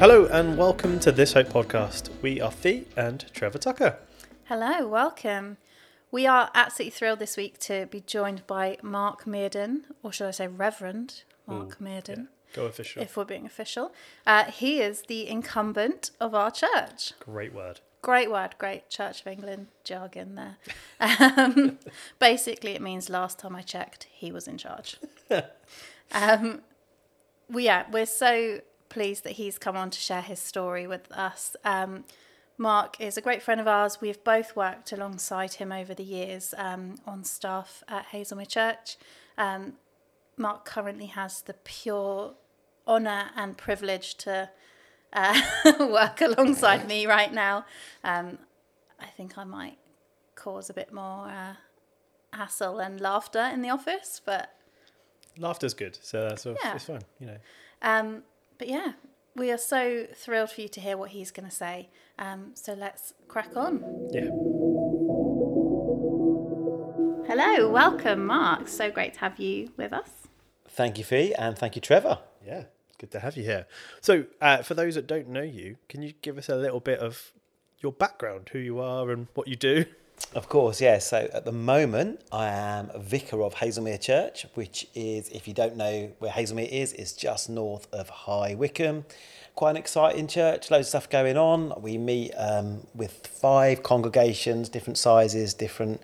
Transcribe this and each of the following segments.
Hello and welcome to This Hope podcast. We are Fi and Trevor Tucker. Hello, welcome. We are absolutely thrilled this week to be joined by Mark Meardon, or should I say Reverend Mark Meardon, Go official. if we're being official. Uh, he is the incumbent of our church. Great word. Great word, great Church of England jargon there. Um, basically, it means last time I checked, he was in charge. um, we, yeah, we're so pleased that he's come on to share his story with us. Um, Mark is a great friend of ours. We've both worked alongside him over the years um, on staff at Hazlemere Church. Um, Mark currently has the pure honour and privilege to uh, work alongside me right now. Um, I think I might cause a bit more uh, hassle and laughter in the office, but Laughter's good, so that's all, Yeah. it's fine. You know. um, but yeah, we are so thrilled for you to hear what he's going to say. Um, so let's crack on. Yeah. Hello, welcome, Mark. So great to have you with us. Thank you, Fi, and thank you, Trevor. Yeah. Good to have you here. So, uh, for those that don't know you, can you give us a little bit of your background, who you are, and what you do? Of course, yes. So at the moment, I am vicar of Hazlemere Church, which is, if you don't know where Hazlemere is, is just north of High Wycombe. Quite an exciting church, loads of stuff going on. We meet um, with five congregations, different sizes, different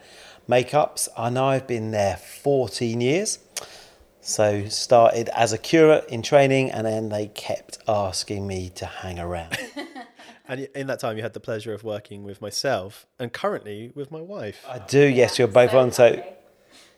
makeups. Know I've been there 14 years. So started as a curate in training, and then they kept asking me to hang around. And in that time, you had the pleasure of working with myself and currently with my wife. I do, yes, you're both on. So,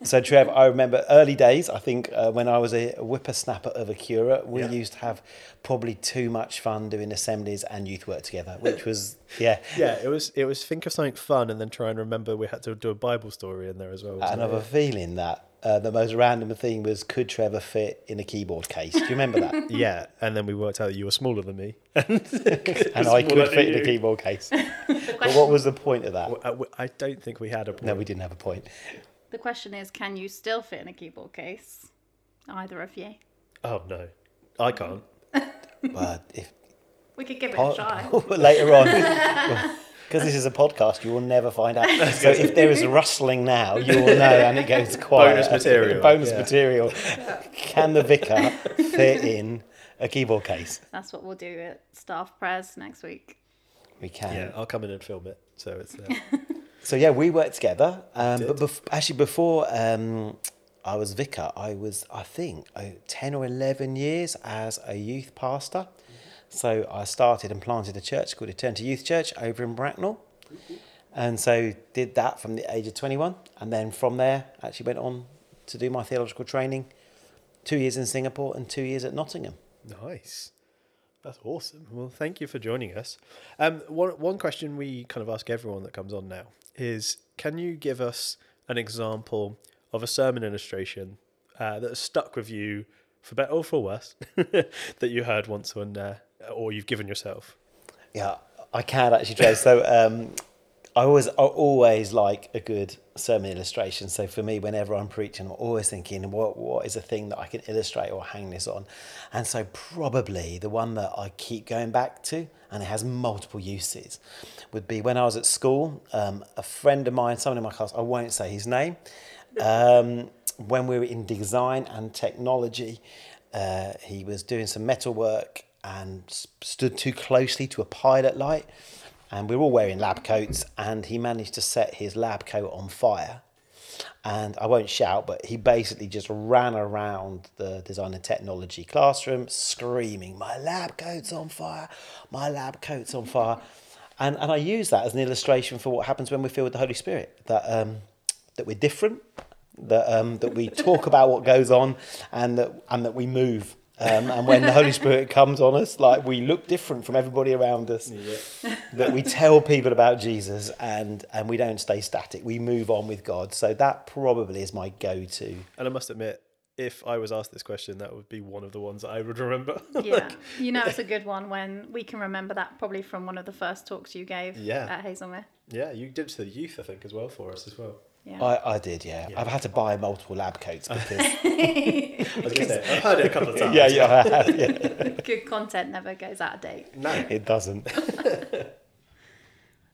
so Trev, I remember early days. I think uh, when I was a whippersnapper of a curate, we Yeah. used to have probably too much fun doing assemblies and youth work together, which was yeah. Yeah, it was. It was think of something fun and then try and remember we had to do a Bible story in there as well. I it? have a feeling that uh, the most random thing was could Trevor fit in a keyboard case? Do you remember that? Yeah, and then we worked out that you were smaller than me. and I could fit in a keyboard case. but what was the point of that? I, I don't think we had a point. No, we didn't have a point. The question is can you still fit in a keyboard case? Either of you. Oh no, I can't. But if We could give it a try. later on. Because this is a podcast, you will never find out. So if there is rustling now, you will know, and it goes quiet. Bonus material, Bonus yeah. material. Can the vicar fit in a keyboard case? That's what we'll do at staff prayers next week. We can. Yeah, I'll come in and film it. So it's uh, So yeah, we worked together. Um, but bef- actually, before um, I was vicar, I was, I think, uh, ten or eleven years as a youth pastor. So I started and planted a church called Eternity Youth Church over in Bracknell, and so did that from the age of twenty-one, and then from there actually went on to do my theological training. Two years in Singapore and two years at Nottingham. nice. That's awesome. Well, thank you for joining us. Um, one one question we kind of ask everyone that comes on now is: Can you give us an example of a sermon illustration uh, that has stuck with you for better or for worse that you heard once when, uh, or you've given yourself? Yeah, I can actually, Trev. So um, I always, I always like a good sermon illustration. So for me, whenever I'm preaching, I'm always thinking, what, what is a thing that I can illustrate or hang this on? And so probably the one that I keep going back to, and it has multiple uses, would be when I was at school. Um, a friend of mine, someone in my class, I won't say his name. Um, when we were in design and technology, uh, he was doing some metal work and stood too closely to a pilot light. And we were all wearing lab coats, and he managed to set his lab coat on fire. And I won't shout, but he basically just ran around the design and technology classroom screaming, My lab coat's on fire! My lab coat's on fire! And, and I use that as an illustration for what happens when we're filled with the Holy Spirit that, um, that we're different, that, um, that we talk about what goes on, and that, and that we move. Um, and when the Holy Spirit comes on us, like we look different from everybody around us. That we tell people about Jesus, and and we don't stay static. We move on with God. So that probably is my go-to. And I must admit, if I was asked this question, that would be one of the ones I would remember. Yeah, you know it's a good one when we can remember that probably from one of the first talks you gave Yeah. at Hazlemere. yeah, you did to the youth, I think, as well for us as well. Yeah. I, I did, yeah. I've had to buy multiple lab coats because. I was say, I've heard it a couple of times. yeah, yeah, I have, yeah. Good content never goes out of date. No. It doesn't.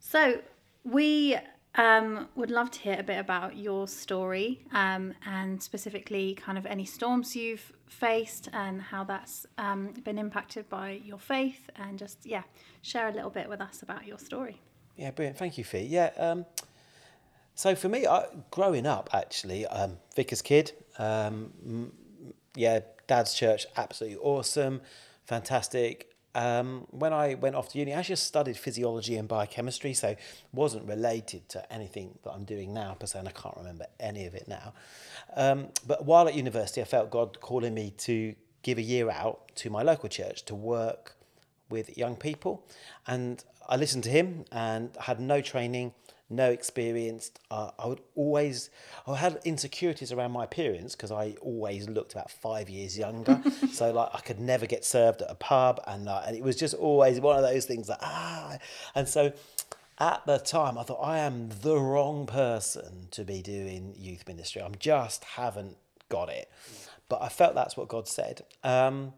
So we um, would love to hear a bit about your story um, and specifically kind of any storms you've faced and how that's um, been impacted by your faith and just yeah share a little bit with us about your story. Yeah, brilliant. Thank you, Fi. Yeah. So for me, I, growing up, actually, um, vicar's kid. Um, yeah, dad's church, absolutely awesome, fantastic. Um, when I went off to uni, I just studied physiology and biochemistry, so wasn't related to anything that I'm doing now per se, and I can't remember any of it now. Um, but while at university, I felt God calling me to give a year out to my local church to work with young people. And I listened to him and had no training, no experience. Uh, I would always, I had insecurities around my appearance because I always looked about five years younger. so like I could never get served at a pub, and uh, and it was just always one of those things that ah. And so at the time, I thought I am the wrong person to be doing youth ministry. I'm just haven't got it. But I felt that's what God said. Um,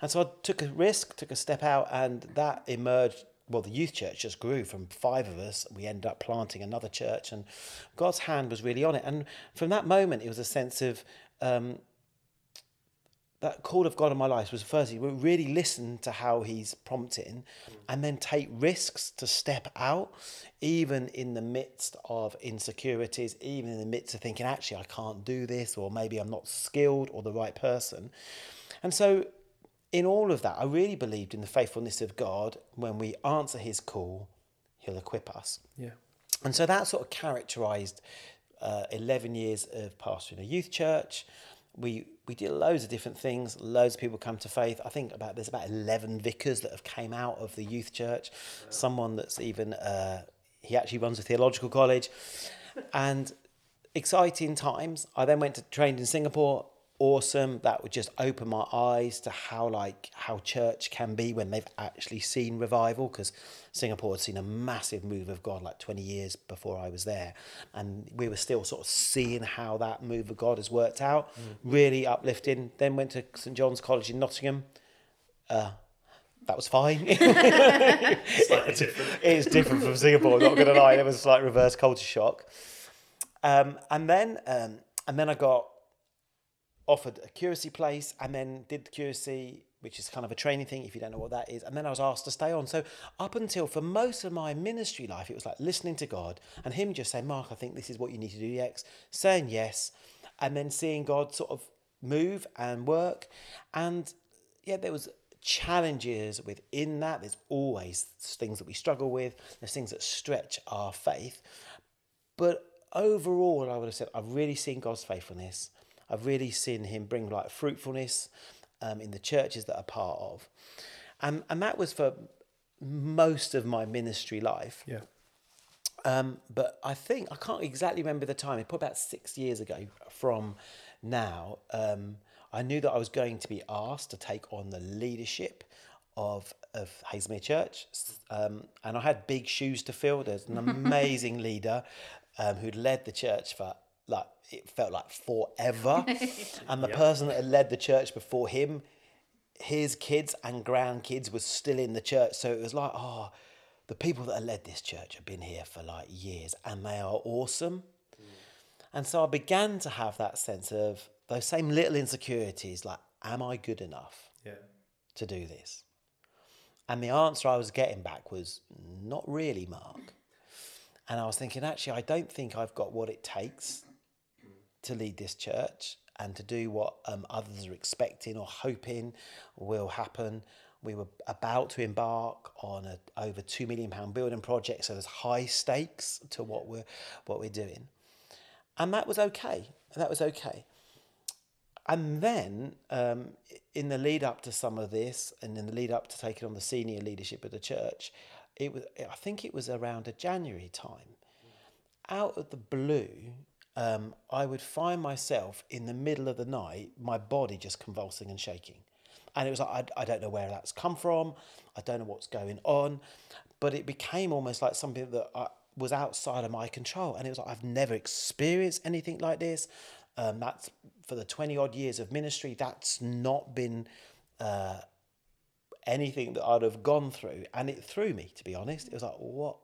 and so I took a risk, took a step out, and that emerged. Well, the youth church just grew from five of us. We ended up planting another church, and God's hand was really on it. And from that moment, it was a sense of um, that call of God in my life was firstly really listen to how He's prompting, and then take risks to step out, even in the midst of insecurities, even in the midst of thinking actually I can't do this, or maybe I'm not skilled or the right person. And so, in all of that, I really believed in the faithfulness of God. When we answer His call, He'll equip us. Yeah. And so that sort of characterised uh, 11 years of pastoring a youth church. We we did loads of different things. Loads of people come to faith. I think about there's about 11 vicars that have came out of the youth church. Someone that's even uh, he actually runs a theological college, and exciting times. I then went to trained in Singapore. Awesome. That would just open my eyes to how like how church can be when they've actually seen revival. Because Singapore had seen a massive move of God like 20 years before I was there, and we were still sort of seeing how that move of God has worked out. Really uplifting. Then went to St John's College in Nottingham. Uh, that was fine. Slightly different. it's different from Singapore. Not gonna lie, it was like reverse culture shock. Um, and then um, and then I got offered a curacy place, and then did the curacy, which is kind of a training thing if you don't know what that is. And then I was asked to stay on. So up until for most of my ministry life, it was like listening to God and Him just saying, "Mark, I think this is what you need to do next," saying yes, and then seeing God sort of move and work. And yeah, there was challenges within that. There's always things that we struggle with. There's things that stretch our faith. But overall, I would have said I've really seen God's faithfulness. I've really seen Him bring like fruitfulness um, in the churches that are part of, and and that was for most of my ministry life. Yeah. Um, but I think I can't exactly remember the time. It probably about six years ago from now. Um, I knew that I was going to be asked to take on the leadership of of Hazlemere Church, um, and I had big shoes to fill. There's an amazing leader um, who'd led the church for like it felt like forever, and the person that had led the church before him his kids and grandkids were still in the church. So it was like, oh, the people that have led this church have been here for like years and they are awesome. And so I began to have that sense of those same little insecurities like, am I good enough Yeah. to do this? And the answer I was getting back was, not really, Mark. And I was thinking, actually, I don't think I've got what it takes to lead this church and to do what um, others are expecting or hoping will happen. We were about to embark on a over two million pound building project, so there's high stakes to what we're what we're doing, and that was okay. That was okay. And then, um, in the lead up to some of this, and in the lead up to taking on the senior leadership of the church, it was I think it was around a January time. Out of the blue, um, I would find myself in the middle of the night, my body just convulsing and shaking. And it was like, I, I don't know where that's come from. I don't know what's going on. But it became almost like something that I, was outside of my control. And it was like, I've never experienced anything like this. Um, that's for the 20 odd years of ministry, that's not been uh, anything that I'd have gone through. And it threw me, to be honest. It was like, what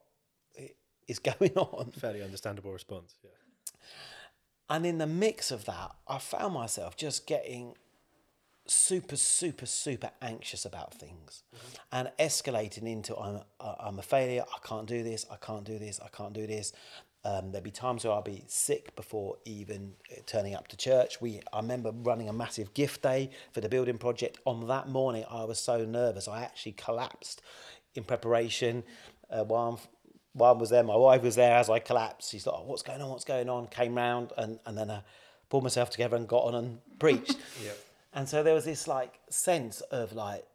is going on? Fairly understandable response. Yeah. And in the mix of that, I found myself just getting super, super, super anxious about things mm-hmm. and escalating into I'm, I'm a failure, I can't do this, I can't do this, I can't do this. Um, there'd be times where I'd be sick before even uh, turning up to church. We, I remember running a massive gift day for the building project. On that morning, I was so nervous, I actually collapsed in preparation. Uh, while, I was there, my wife was there as I collapsed. She's like, oh, "What's going on? What's going on?" Came round and and then I pulled myself together and got on and preached. yeah. And so there was this like sense of like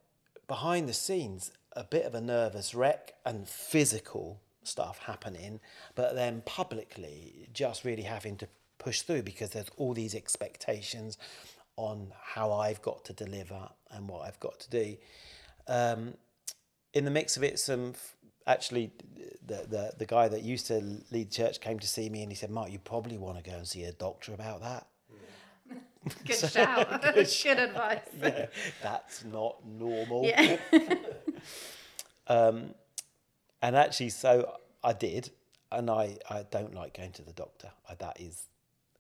behind the scenes, a bit of a nervous wreck and physical stuff happening, but then publicly just really having to push through because there's all these expectations on how I've got to deliver and what I've got to do. Um, in the mix of it, some actually the, the the guy that used to lead church came to see me and he said, "Mark, you probably want to go and see a doctor about that." Good so, shout. good, good advice. Yeah, that's not normal. Yeah. um, and actually, so I did, and I, I don't like going to the doctor. I, that is,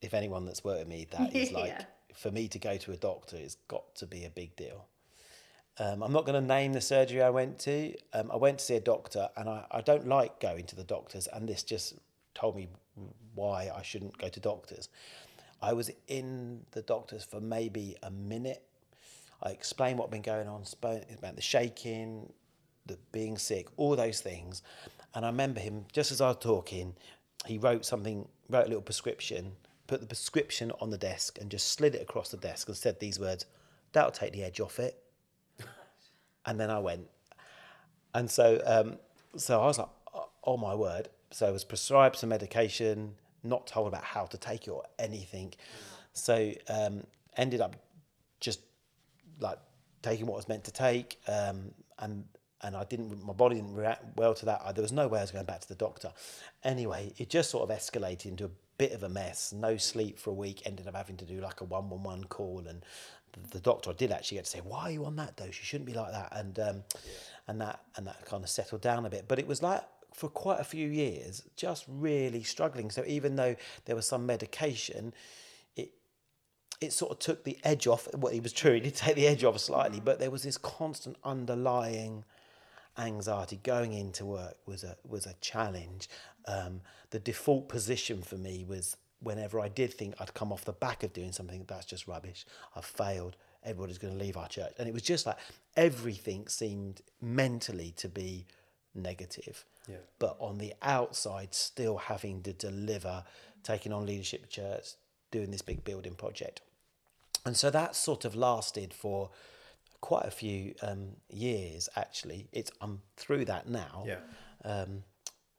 if anyone that's worked with me, that is like, yeah. for me to go to a doctor, it's got to be a big deal. Um, I'm not going to name the surgery I went to. Um, I went to see a doctor, and I, I don't like going to the doctors, and this just told me why I shouldn't go to doctors. I was in the doctors for maybe a minute. I explained what had been going on, about the shaking, the being sick, all those things. And I remember him, just as I was talking, he wrote something, wrote a little prescription, put the prescription on the desk and just slid it across the desk and said these words, that'll take the edge off it. And then I went. And so, um, so I was like, oh my word. So I was prescribed some medication, not told about how to take it or anything. So um, ended up just like taking what I was meant to take, um, and and I didn't, my body didn't react well to that. I, there was no way I was going back to the doctor. Anyway, it just sort of escalated into a bit of a mess. No sleep for a week. Ended up having to do like a one one one call, and the, doctor did actually get to say, "Why are you on that dose? You shouldn't be like that." And um, yeah. and that and that kind of settled down a bit. But it was like for quite a few years, just really struggling. So even though there was some medication, it it sort of took the edge off. Well, it was true; it did take the edge off slightly, but there was this constant underlying anxiety going into work was a was a challenge. Um, the default position for me was whenever I did think I'd come off the back of doing something that's just rubbish, I've failed. Everybody's going to leave our church, and it was just like everything seemed mentally to be negative. Yeah. But on the outside, still having to deliver, taking on leadership church, doing this big building project. And so that sort of lasted for quite a few um, years actually. It's I'm through that now. Yeah. Um,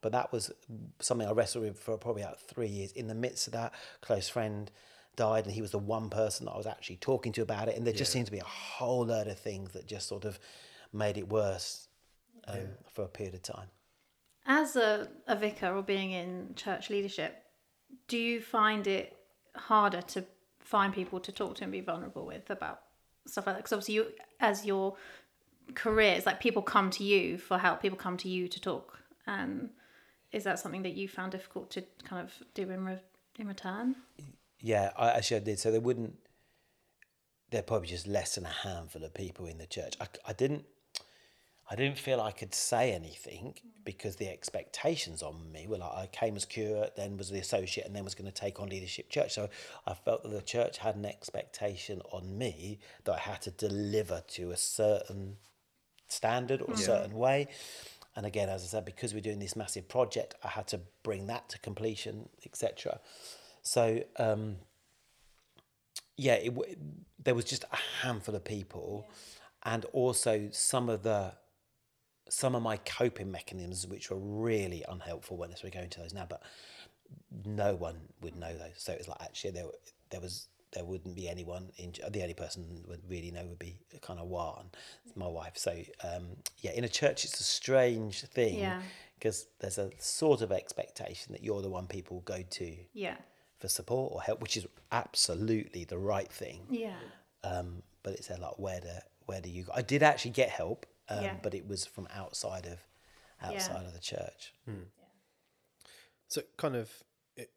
but that was something I wrestled with for probably about three years. In the midst of that, close friend died, and he was the one person that I was actually talking to about it. And there just seemed to be a whole load of things that just sort of made it worse um, yeah. for a period of time. As a, a vicar or being in church leadership, do you find it harder to find people to talk to and be vulnerable with about stuff like that. Because obviously you as your career it's like people come to you for help people come to you to talk. And is that something that you found difficult to kind of do in, re- in return? Yeah I actually I did. So they wouldn't they're probably just less than a handful of people in the church. I, I didn't I didn't feel I could say anything because the expectations on me were like I came as curate, then was the associate, and then was going to take on leadership church. So I felt that the church had an expectation on me that I had to deliver to a certain standard or a certain way. And again, as I said, because we're doing this massive project, I had to bring that to completion, etc. So um, yeah, it, there was just a handful of people, and also some of the some of my coping mechanisms, which were really unhelpful when we go into those now, but no one would know those. So it was like actually there there was there wouldn't be anyone in the only person would really know would be kind of one my wife so um, yeah in a church it's a strange thing yeah. because there's a sort of expectation that you're the one people go to Yeah. for support or help, which is absolutely the right thing. Yeah. Um, but it's a like where do where do you? Go? I did actually get help, um, Yeah. but it was from outside of outside of the church. So kind of it,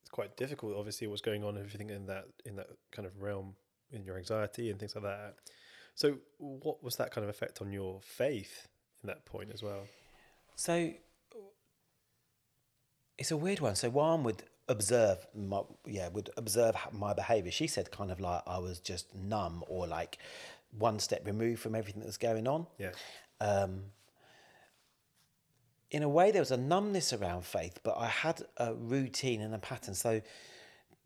it's quite difficult. Obviously, what's going on, everything in that in that kind of realm, in your anxiety and things like that. So, what was that kind of effect on your faith in that point as well? So it's a weird one. So one would observe my yeah would observe my behavior. She said kind of like I was just numb or like one step removed from everything that was going on. Yeah, Um, in a way, there was a numbness around faith, but I had a routine and a pattern. So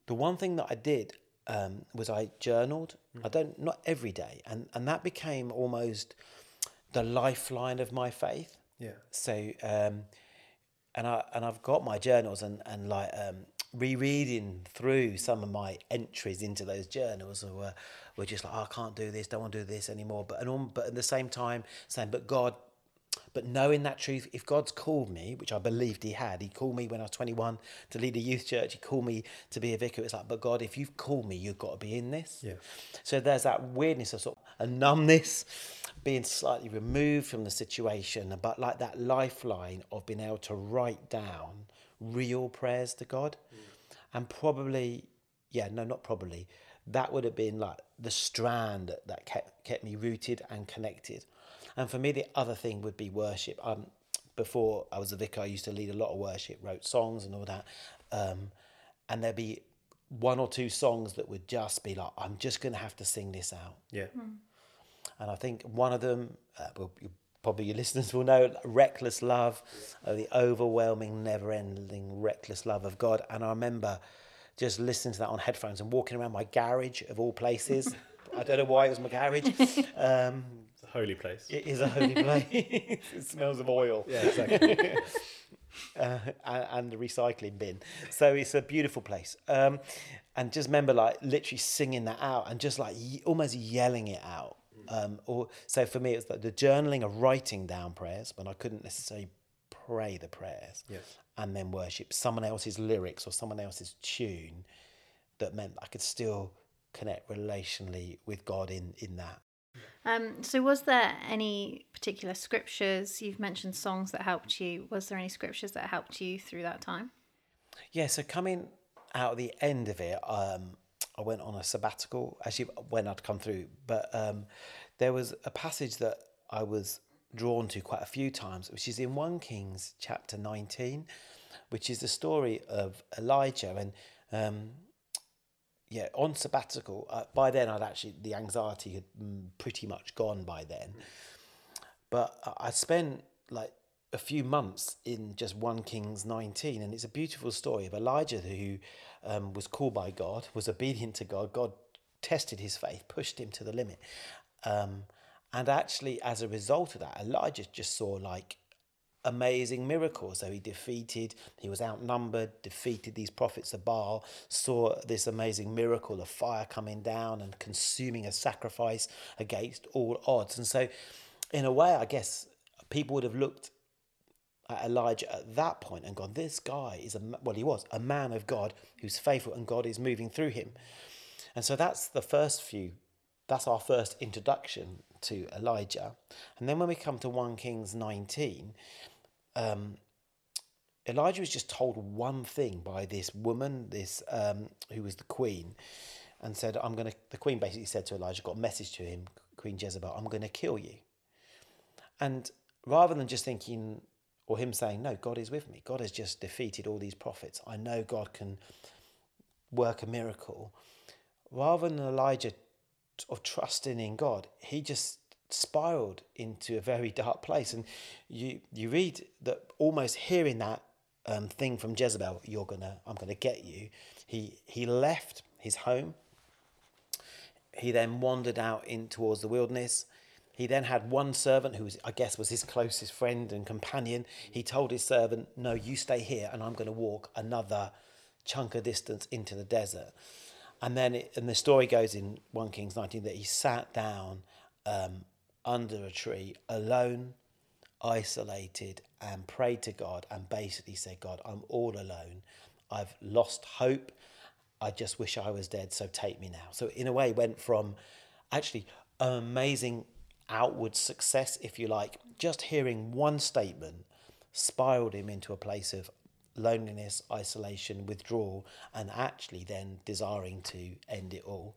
the one thing that I did um, was I journaled. I don't not every day, and and that became almost the lifeline of my faith. yeah, So, um, and I and I've got my journals and and like um, rereading through some of my entries into those journals were were just like oh, I can't do this, don't want to do this anymore. But and on, but at the same time saying, but God, but knowing that truth, if God's called me, which I believed He had, He called me when I was twenty one to lead a youth church. He called me to be a vicar. It's like, but God, if you've called me, you've got to be in this. Yeah. So there's that weirdness of sort of a numbness, being slightly removed from the situation, but like that lifeline of being able to write down real prayers to God. Mm. And probably, yeah, no, not probably, that would have been like the strand that, that kept, kept me rooted and connected. And for me, the other thing would be worship. Um, before I was a vicar, I used to lead a lot of worship, wrote songs and all that. Um, and there'd be one or two songs that would just be like, I'm just going to have to sing this out. yeah, And I think one of them, uh, well, you, probably your listeners will know, Reckless Love, uh, the overwhelming, never ending, reckless love of God. And I remember just listening to that on headphones and walking around my garage of all places. I don't know why it was my garage. Um, it's a holy place. it is a holy place. it smells of oil. yeah, exactly. uh, and, and the recycling bin. So it's a beautiful place. Um, and just remember, like literally singing that out and just like ye- almost yelling it out. Um, or so for me, it's like the journaling of writing down prayers when I couldn't necessarily pray the prayers, Yes. and then worship someone else's lyrics or someone else's tune. That meant I could still connect relationally with God in in that. Um, so, was there any particular scriptures? You've mentioned songs that helped you. Was there any scriptures that helped you through that time? Yeah, so coming out at the end of it, um, I went on a sabbatical, actually, when I'd come through, but um, there was a passage that I was drawn to quite a few times, which is in 1 Kings chapter 19, which is the story of Elijah. And um, yeah, on sabbatical, uh, by then I'd actually, the anxiety had mm, pretty much gone by then. But I- I spent like a few months in just 1 Kings 19, and it's a beautiful story of Elijah who um, was called by God, was obedient to God. God tested his faith, pushed him to the limit. Um, and actually, as a result of that, Elijah just saw like amazing miracles. So he defeated, he was outnumbered, defeated these prophets of Baal, saw this amazing miracle of fire coming down and consuming a sacrifice against all odds. And so, in a way, I guess people would have looked Elijah at that point and gone, This guy is a, well, he was a man of God who's faithful and God is moving through him. And so that's the first few, that's our first introduction to Elijah. And then when we come to 1 Kings 19, um, Elijah was just told one thing by this woman, this um, who was the queen, and said, "I'm going to." The queen basically said to Elijah, got a message to him, Queen Jezebel, "I'm going to kill you." And rather than just thinking, or him saying, "No, God is with me. God has just defeated all these prophets. I know God can work a miracle." Rather than Elijah of trusting in God, he just spiraled into a very dark place. And you you read that almost hearing that um, thing from Jezebel, you're gonna, I'm gonna get you. He he left his home. He then wandered out in towards the wilderness. He then had one servant who was, I guess, was his closest friend and companion. He told his servant, "No, you stay here, and I'm going to walk another chunk of distance into the desert." And then, it, and the story goes in one Kings 19 that he sat down um, under a tree alone, isolated and prayed to God and basically said, God, I'm all alone. I've lost hope. I just wish I was dead, so take me now. So, in a way, went from actually an amazing outward success, if you like, just hearing one statement spiraled him into a place of loneliness, isolation, withdrawal, and actually then desiring to end it all.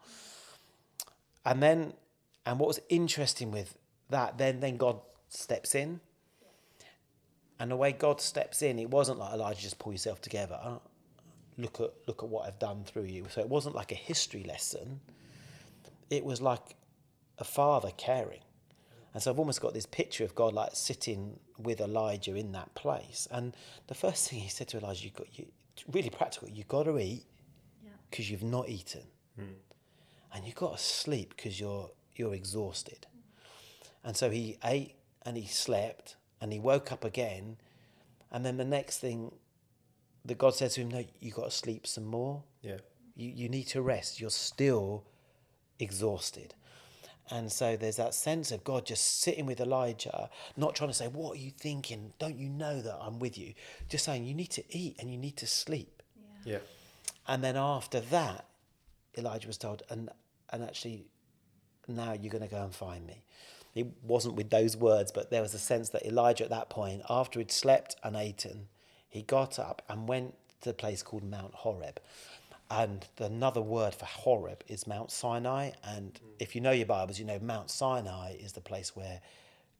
And then, and what was interesting with that, then then God steps in. And the way God steps in, it wasn't like Elijah just pull yourself together. Look at look at what I've done through you. So it wasn't like a history lesson. It was like a father caring. And so I've almost got this picture of God like sitting with Elijah in that place. And the first thing he said to Elijah, you got you really practical, you've got to eat because you've not eaten. Hmm. And you've got to sleep because you're you're exhausted. And so he ate and he slept and he woke up again. And then the next thing that God said to him, No, you've got to sleep some more. Yeah. You, you need to rest. You're still exhausted. And so there's that sense of God just sitting with Elijah, not trying to say, What are you thinking? Don't you know that I'm with you? Just saying, You need to eat and you need to sleep. Yeah. And then after that, Elijah was told, And, and actually, now you're going to go and find me. It wasn't with those words, but there was a sense that Elijah at that point, after he'd slept and eaten, he got up and went to a place called Mount Horeb. And another word for Horeb is Mount Sinai. And mm. if you know your Bibles, you know Mount Sinai is the place where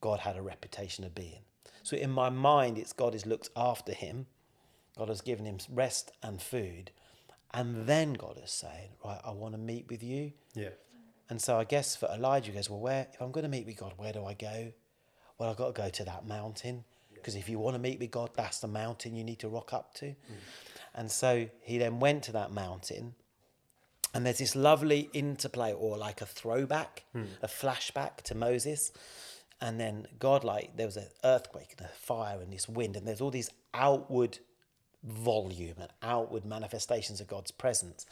God had a reputation of being. So in my mind, it's God has looked after him, God has given him rest and food. And then God is saying, Right, I want to meet with you. Yeah. And so I guess for Elijah, he goes, Well, where, if I'm going to meet with God, where do I go? Well, I've got to go to that mountain. Because if you want to meet with God, that's the mountain you need to rock up to. Mm. And so he then went to that mountain. And there's this lovely interplay or like a throwback, hmm. a flashback to Moses. And then God, like, there was an earthquake and a fire and this wind, and there's all these outward volume and outward manifestations of God's presence.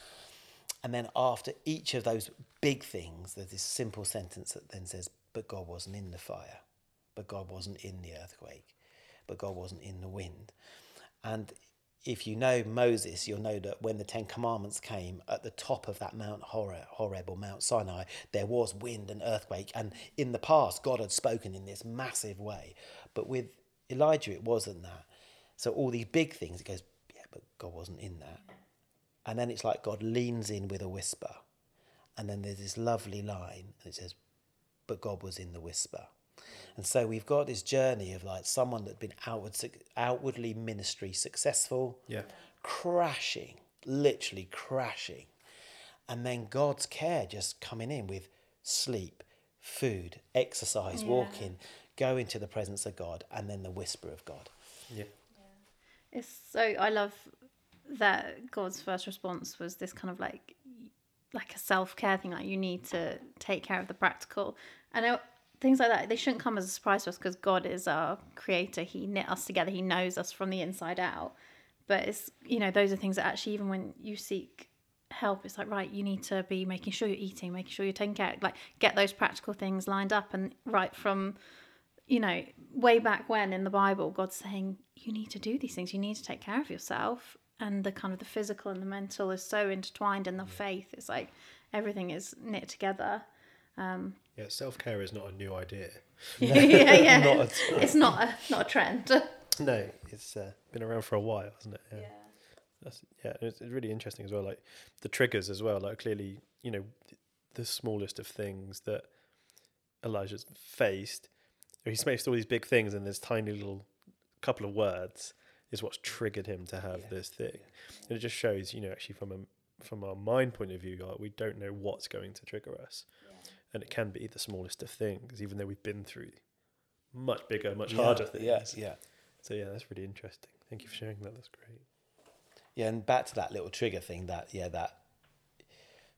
And then after each of those big things, there's this simple sentence that then says, But God wasn't in the fire, but God wasn't in the earthquake, but God wasn't in the wind. And if you know Moses, you'll know that when the Ten Commandments came at the top of that Mount Horeb, Horeb or Mount Sinai, there was wind and earthquake. And in the past, God had spoken in this massive way. But with Elijah, it wasn't that. So all these big things, it goes, yeah, but God wasn't in that. And then it's like God leans in with a whisper. And then there's this lovely line, and it says, but God was in the whisper. And so we've got this journey of like someone that'd been outward, outwardly ministry successful, Yeah. crashing, literally crashing. And then God's care just coming in with sleep, food, exercise, Yeah. walking, go into the presence of God, and then the whisper of God. Yeah. It's so I love that God's first response was this kind of like like a self care thing, like you need to take care of the practical. And I, things like that, they shouldn't come as a surprise to us because God is our creator. He knit us together. He knows us from the inside out. But it's you know those are things that actually even when you seek help, it's like right, you need to be making sure you're eating, making sure you're taking care, like get those practical things lined up and right from you know, way back when in the Bible, God's saying you need to do these things. You need to take care of yourself, and the kind of the physical and the mental is so intertwined in the faith. It's like everything is knit together. Yeah. Self care is not a new idea. yeah, yeah. Not. It's not a not a trend. No, it's uh, been around for a while, hasn't it? Yeah. That's, yeah, it's really interesting as well. Like the triggers as well. Like clearly, you know, the smallest of things that Elijah's faced. He's faced all these big things, and this tiny little couple of words is what's triggered him to have Yeah. this thing. And it just shows, you know, actually from a from our mind point of view, like we don't know what's going to trigger us, and it can be the smallest of things, even though we've been through much bigger, much Yeah, harder things. Yeah, yeah. So yeah, that's really interesting. Thank you for sharing that. That's great. Yeah, and back to that little trigger thing that yeah that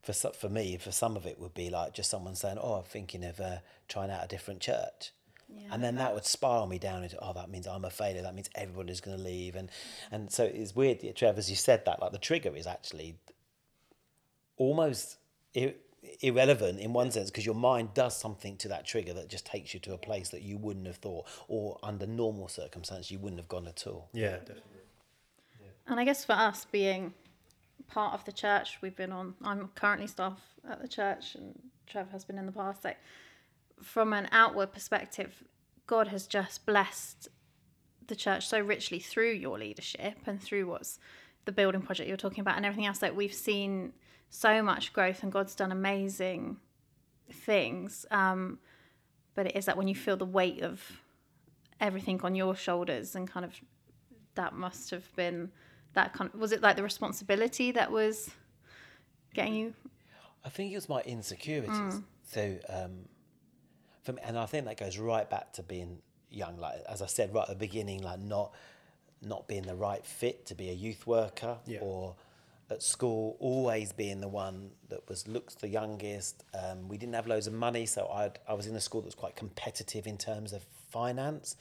for for me for some of it would be like just someone saying oh I'm thinking of uh, trying out a different church. And then that would spiral me down into oh that means I'm a failure that means everybody's going to leave and and so it's weird Trevor as you said that like the trigger is actually almost it irrelevant in one sense because your mind does something to that trigger that just takes you to a place that you wouldn't have thought, or under normal circumstances you wouldn't have gone at all. Yeah, definitely. And I guess for us being part of the church, we've been on. I'm currently staff at the church, and trevor has been in the past. Like from an outward perspective, God has just blessed the church so richly through your leadership and through what's the building project you're talking about and everything else. That we've seen so much growth, and God's done amazing things. Um, but it is that when you feel the weight of everything on your shoulders, and kind of that must have been that kind of was it like the responsibility that was getting you I think it was my insecurities. So, um, for me, and I think that goes right back to being young. Like as I said right at the beginning, like not not being the right fit to be a youth worker Yeah. or at school, always being the one that was looked the youngest. Um, we didn't have loads of money, so I I was in a school that was quite competitive in terms of finance,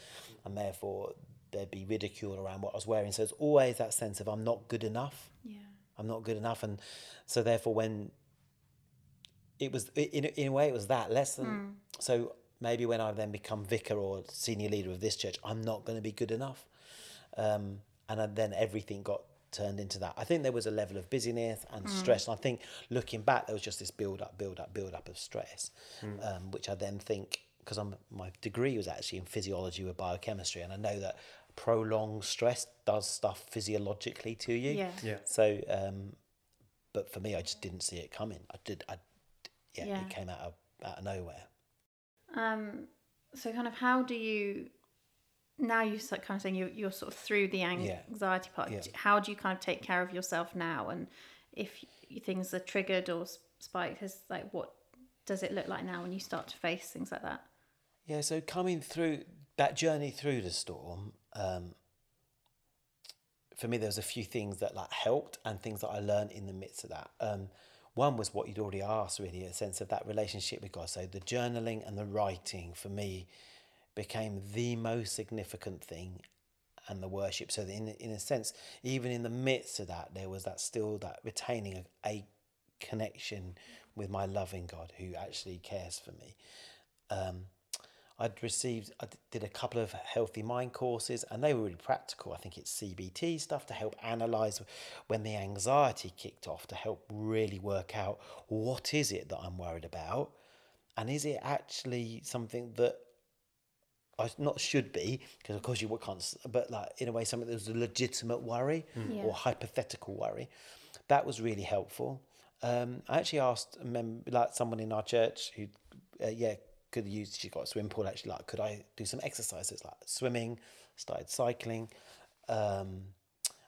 and therefore there'd be ridicule around what I was wearing. So it's always that sense of I'm not good enough. yeah I'm not good enough, and so therefore, when it was in in a way, it was that lesson. So maybe when I then become vicar or senior leader of this church, I'm not going to be good enough, um, and then everything got turned into that. I think there was a level of busyness and stress, and I think looking back, there was just this build up, build up, build up of stress, um, which I then think because I'm my degree was actually in physiology with biochemistry, and I know that prolonged stress does stuff physiologically to you. Yeah. Yeah. So, um, but for me, I just didn't see it coming. I did. I, yeah, Yeah. it came out of out of nowhere. um so kind of how do you now you are kind of saying you're, you're sort of through the ang- Yeah. anxiety part Yeah. how do you kind of take care of yourself now and if things are triggered or spiked is like what does it look like now when you start to face things like that Yeah. So coming through that journey through the storm, um, for me, there was a few things that like helped and things that I learned in the midst of that. Um, one was what you'd already asked, really, a sense of that relationship with God. So the journaling and the writing for me became the most significant thing and the worship. So in in a sense, even in the midst of that, there was that still that retaining a, a connection with my loving God who actually cares for me. Um, I'd received, I did a couple of healthy mind courses, and they were really practical. I think it's CBT stuff to help analyze when the anxiety kicked off, to help really work out what is it that I'm worried about, and is it actually something that not should be because of course you can't, but like in a way something that was a legitimate worry Yeah. or hypothetical worry. That was really helpful. Um, I actually asked a mem- like someone in our church who, uh, yeah, could use. She got a swim pool actually. Like, could I do some exercises like swimming? Started cycling, um,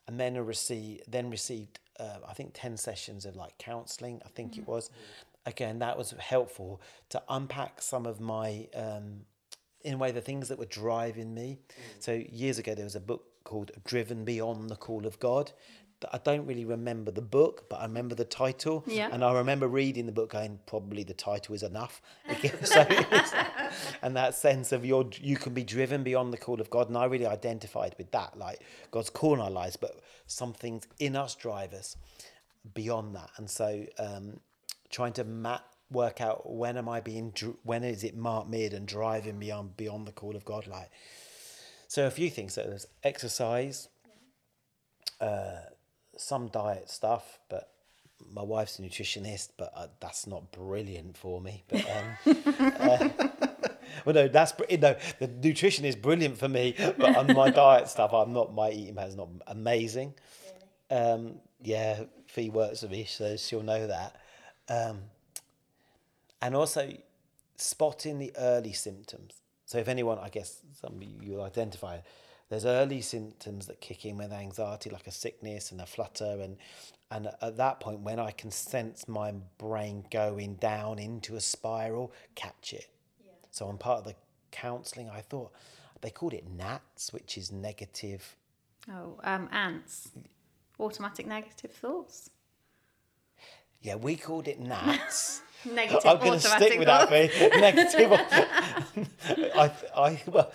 and then a receive then received uh, I think ten sessions of like counselling. I think it was. Again, that was helpful to unpack some of my um, in a way the things that were driving me. So years ago there was a book called Driven Beyond the Call of God. I don't really remember the book, but I remember the title. Yeah. And I remember reading the book going, probably the title is enough. so, and that sense of your you can be driven beyond the call of God. And I really identified with that. Like God's call in our lives, but some things in us drive us beyond that. And so um, trying to map work out when am I being when is it marked mid and driving beyond beyond the call of God like so a few things. So there's exercise uh, some diet stuff but my wife's a nutritionist but uh, that's not brilliant for me but um, uh, well no that's no the nutrition is brilliant for me but on my diet stuff I'm not my eating pattern's not amazing. Um, yeah Fi works with me so she'll know that. Um, and also spotting the early symptoms. So if anyone, I guess some you'll identify, there's early symptoms that kick in with anxiety, like a sickness and a flutter, and and at that point, when I can sense my brain going down into a spiral, catch it. So I'm part of the counselling. I thought they called it NATS, which is negative. oh um ants automatic negative thoughts Yeah, we called it gnats. Negative I'm going to stick with that. Negative. I, I, well,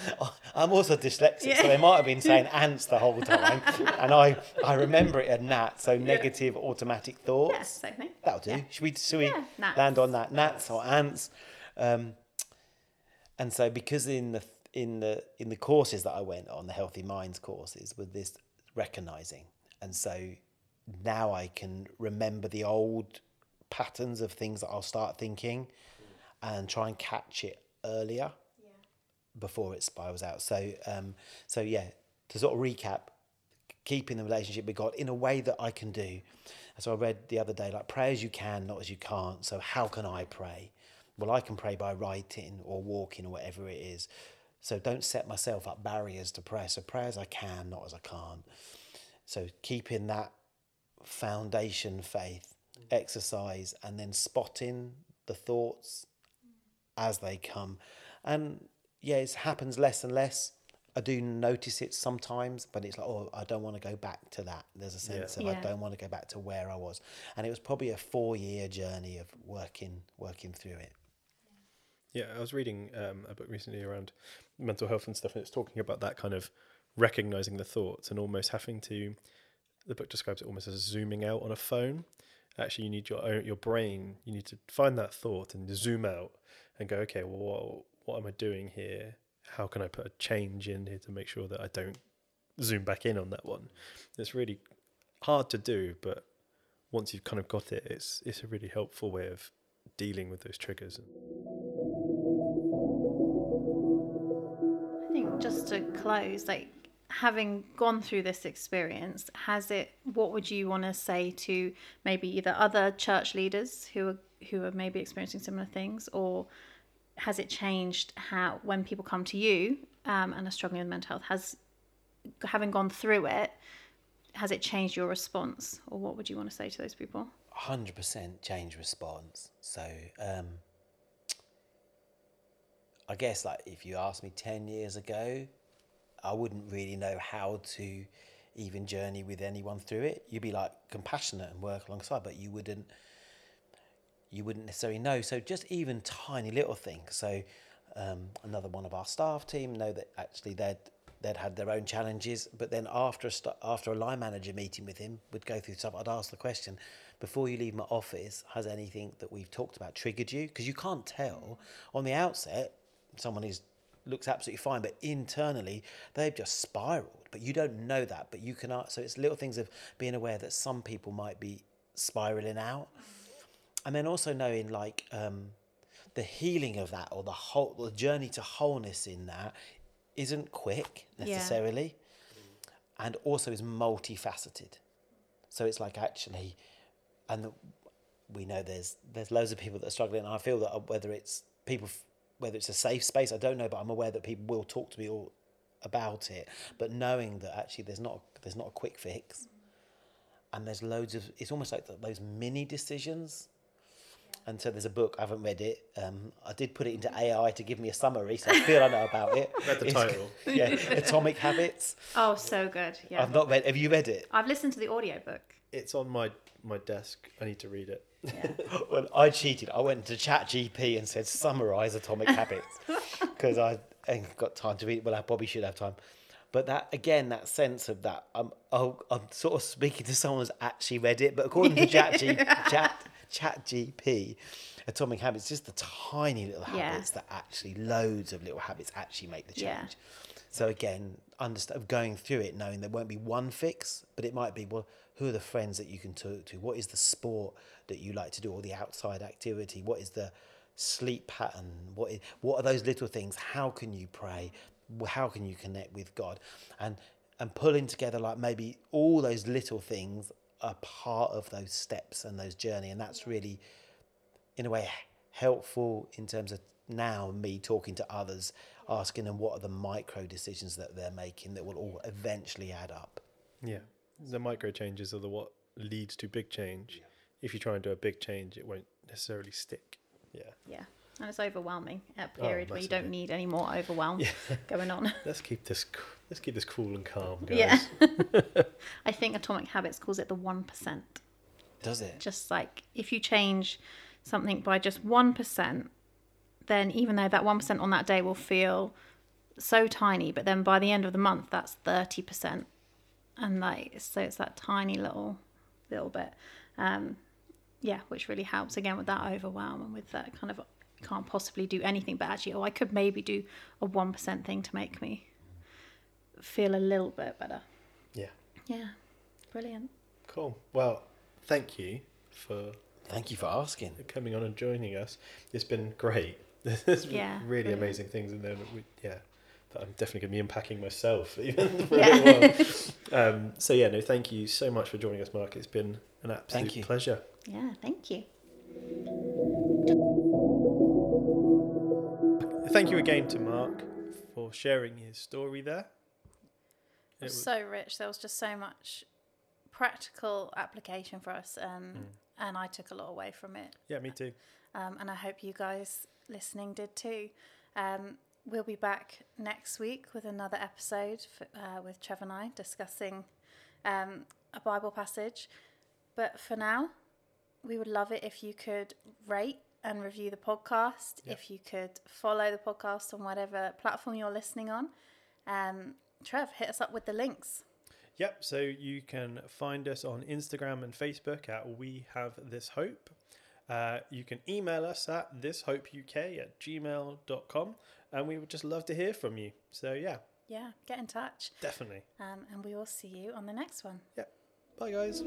I'm also dyslexic, so they might have been saying ants the whole time, and I, I remember it as gnat. So negative automatic thoughts. Same thing. That'll do. Yeah. Should we, should we Yeah, land on that? Gnats or ants? Um, and so because in the in the in the courses that I went on, the Healthy Minds courses, with this recognizing, and so now I can remember the old patterns of things that I'll start thinking, and try and catch it earlier before it spirals out. So um, so yeah, to sort of recap, keeping the relationship with God in a way that I can do. So I read the other day, like pray as you can, not as you can't. So how can I pray? Well, I can pray by writing or walking or whatever it is. So don't set myself up barriers to prayer. So pray as I can, not as I can't. So keeping that foundation faith, exercise, and then spotting the thoughts as they come. And yeah, it happens less and less. I do notice it sometimes, but it's like, oh, I don't want to go back to that. There's a sense of I don't want to go back to where I was. And it was probably a four year journey of working working through it. Yeah, I was reading um, a book recently around mental health and stuff, and it's talking about that kind of recognizing the thoughts and almost having to. The book describes it almost as zooming out on a phone. Actually, you need your own, your brain. You need to find that thought and zoom out and go, okay, well, what, what am I doing here? How can I put a change in here to make sure that I don't zoom back in on that one? It's really hard to do, but once you've kind of got it, it's it's a really helpful way of dealing with those triggers. I think just to close, like having gone through this experience, has it? What would you want to say to maybe either other church leaders who are who are maybe experiencing similar things, or has it changed how when people come to you um, and are struggling with mental health? Has having gone through it, has it changed your response, or what would you want to say to those people? hundred percent change response. So um, I guess like if you asked me ten years ago, I wouldn't really know how to even journey with anyone through it. You'd be like compassionate and work alongside, but you wouldn't you wouldn't necessarily know. So just even tiny little things. So um, another one of our staff team know that actually they'd they'd had their own challenges, but then after a st- after a line manager meeting with him, would go through stuff. I'd ask the question before you leave my office: Has anything that we've talked about triggered you? Because you can't tell on the outset. Someone is looks absolutely fine, but internally they've just spiraled. But you don't know that. But you can. So it's little things of being aware that some people might be spiraling out and then also knowing like um, the healing of that or the whole the journey to wholeness in that isn't quick Yeah. necessarily and also is multifaceted so it's like actually and the, we know there's there's loads of people that are struggling and i feel that uh, whether it's people whether it's a safe space i don't know but i'm aware that people will talk to me all about it but knowing that actually there's not there's not a quick fix and there's loads of it's almost like th those mini decisions and so there's a book i haven't read it um, i did put it into ai to give me a summary so i feel i know about it Read the It's- title. yeah atomic habits Oh, so good. Yeah, i've not read have you read it I've listened to the audiobook. It's on my my desk. I need to read it. Yeah. well i cheated i went to chat gp and said summarize atomic habits because i ain't got time to read it. well i probably should have time but that again that sense of that i'm oh, i'm sort of speaking to someone who's actually read it but according to chat, G, chat chat gp atomic habits just the tiny little Yeah. habits that actually loads of little habits actually make the change Yeah. so again understand of going through it knowing there won't be one fix but it might be well who are the friends that you can talk to what is the sport that you like to do or the outside activity? What is the sleep pattern? What is, what are those little things? How can you pray? How can you connect with god? And and pulling together like maybe all those little things are part of those steps and those journey and that's really in a way helpful in terms of now me talking to others asking them what are the micro decisions that they're making that will all eventually add up. Yeah, the micro changes are the what leads to big change. If you try and do a big change, it won't necessarily stick. Yeah, Yeah. And it's overwhelming at a Oh, period where you don't need any more overwhelm going on. let's keep this let's keep this cool and calm, guys. Yeah. I think Atomic Habits calls it the 1%. Does it? Just like if you change something by just 1%, then even though that 1% on that day will feel so tiny, but then by the end of the month, that's 30%. And like, so it's that tiny little, little bit. Um, yeah, which really helps again with that overwhelm and with that kind of can't possibly do anything, but actually, oh, I could maybe do a 1% thing to make me feel a little bit better. Yeah. Yeah, brilliant. Cool. Well, thank you for Thank you for asking. coming on and joining us. It's been great. There's Yeah, really brilliant. amazing things in there. That we, yeah, that I'm definitely going to be unpacking myself even for Yeah. a while. Um, so yeah, no, thank you so much for joining us, Mark. It's been an absolute Thank you. pleasure. Yeah, thank you. Thank you again to Mark for sharing his story there. It was was- so rich. There was just so much practical application for us, um, and I took a lot away from it. Yeah, me too. Um, and I hope you guys listening did too. Um, we'll be back next week with another episode f uh, with Trevor and I discussing um, a Bible passage. But for now, we would love it if you could rate and review the podcast. Yep. If you could follow the podcast on whatever platform you're listening on. Um, Trev, hit us up with the links. Yep. So you can find us on Instagram and Facebook at We Have This Hope. Uh, you can email us at thishopeuk at gmail.com and we would just love to hear from you. So, yeah, Yeah, get in touch. definitely. Um, and we will see you on the next one. Bye, guys.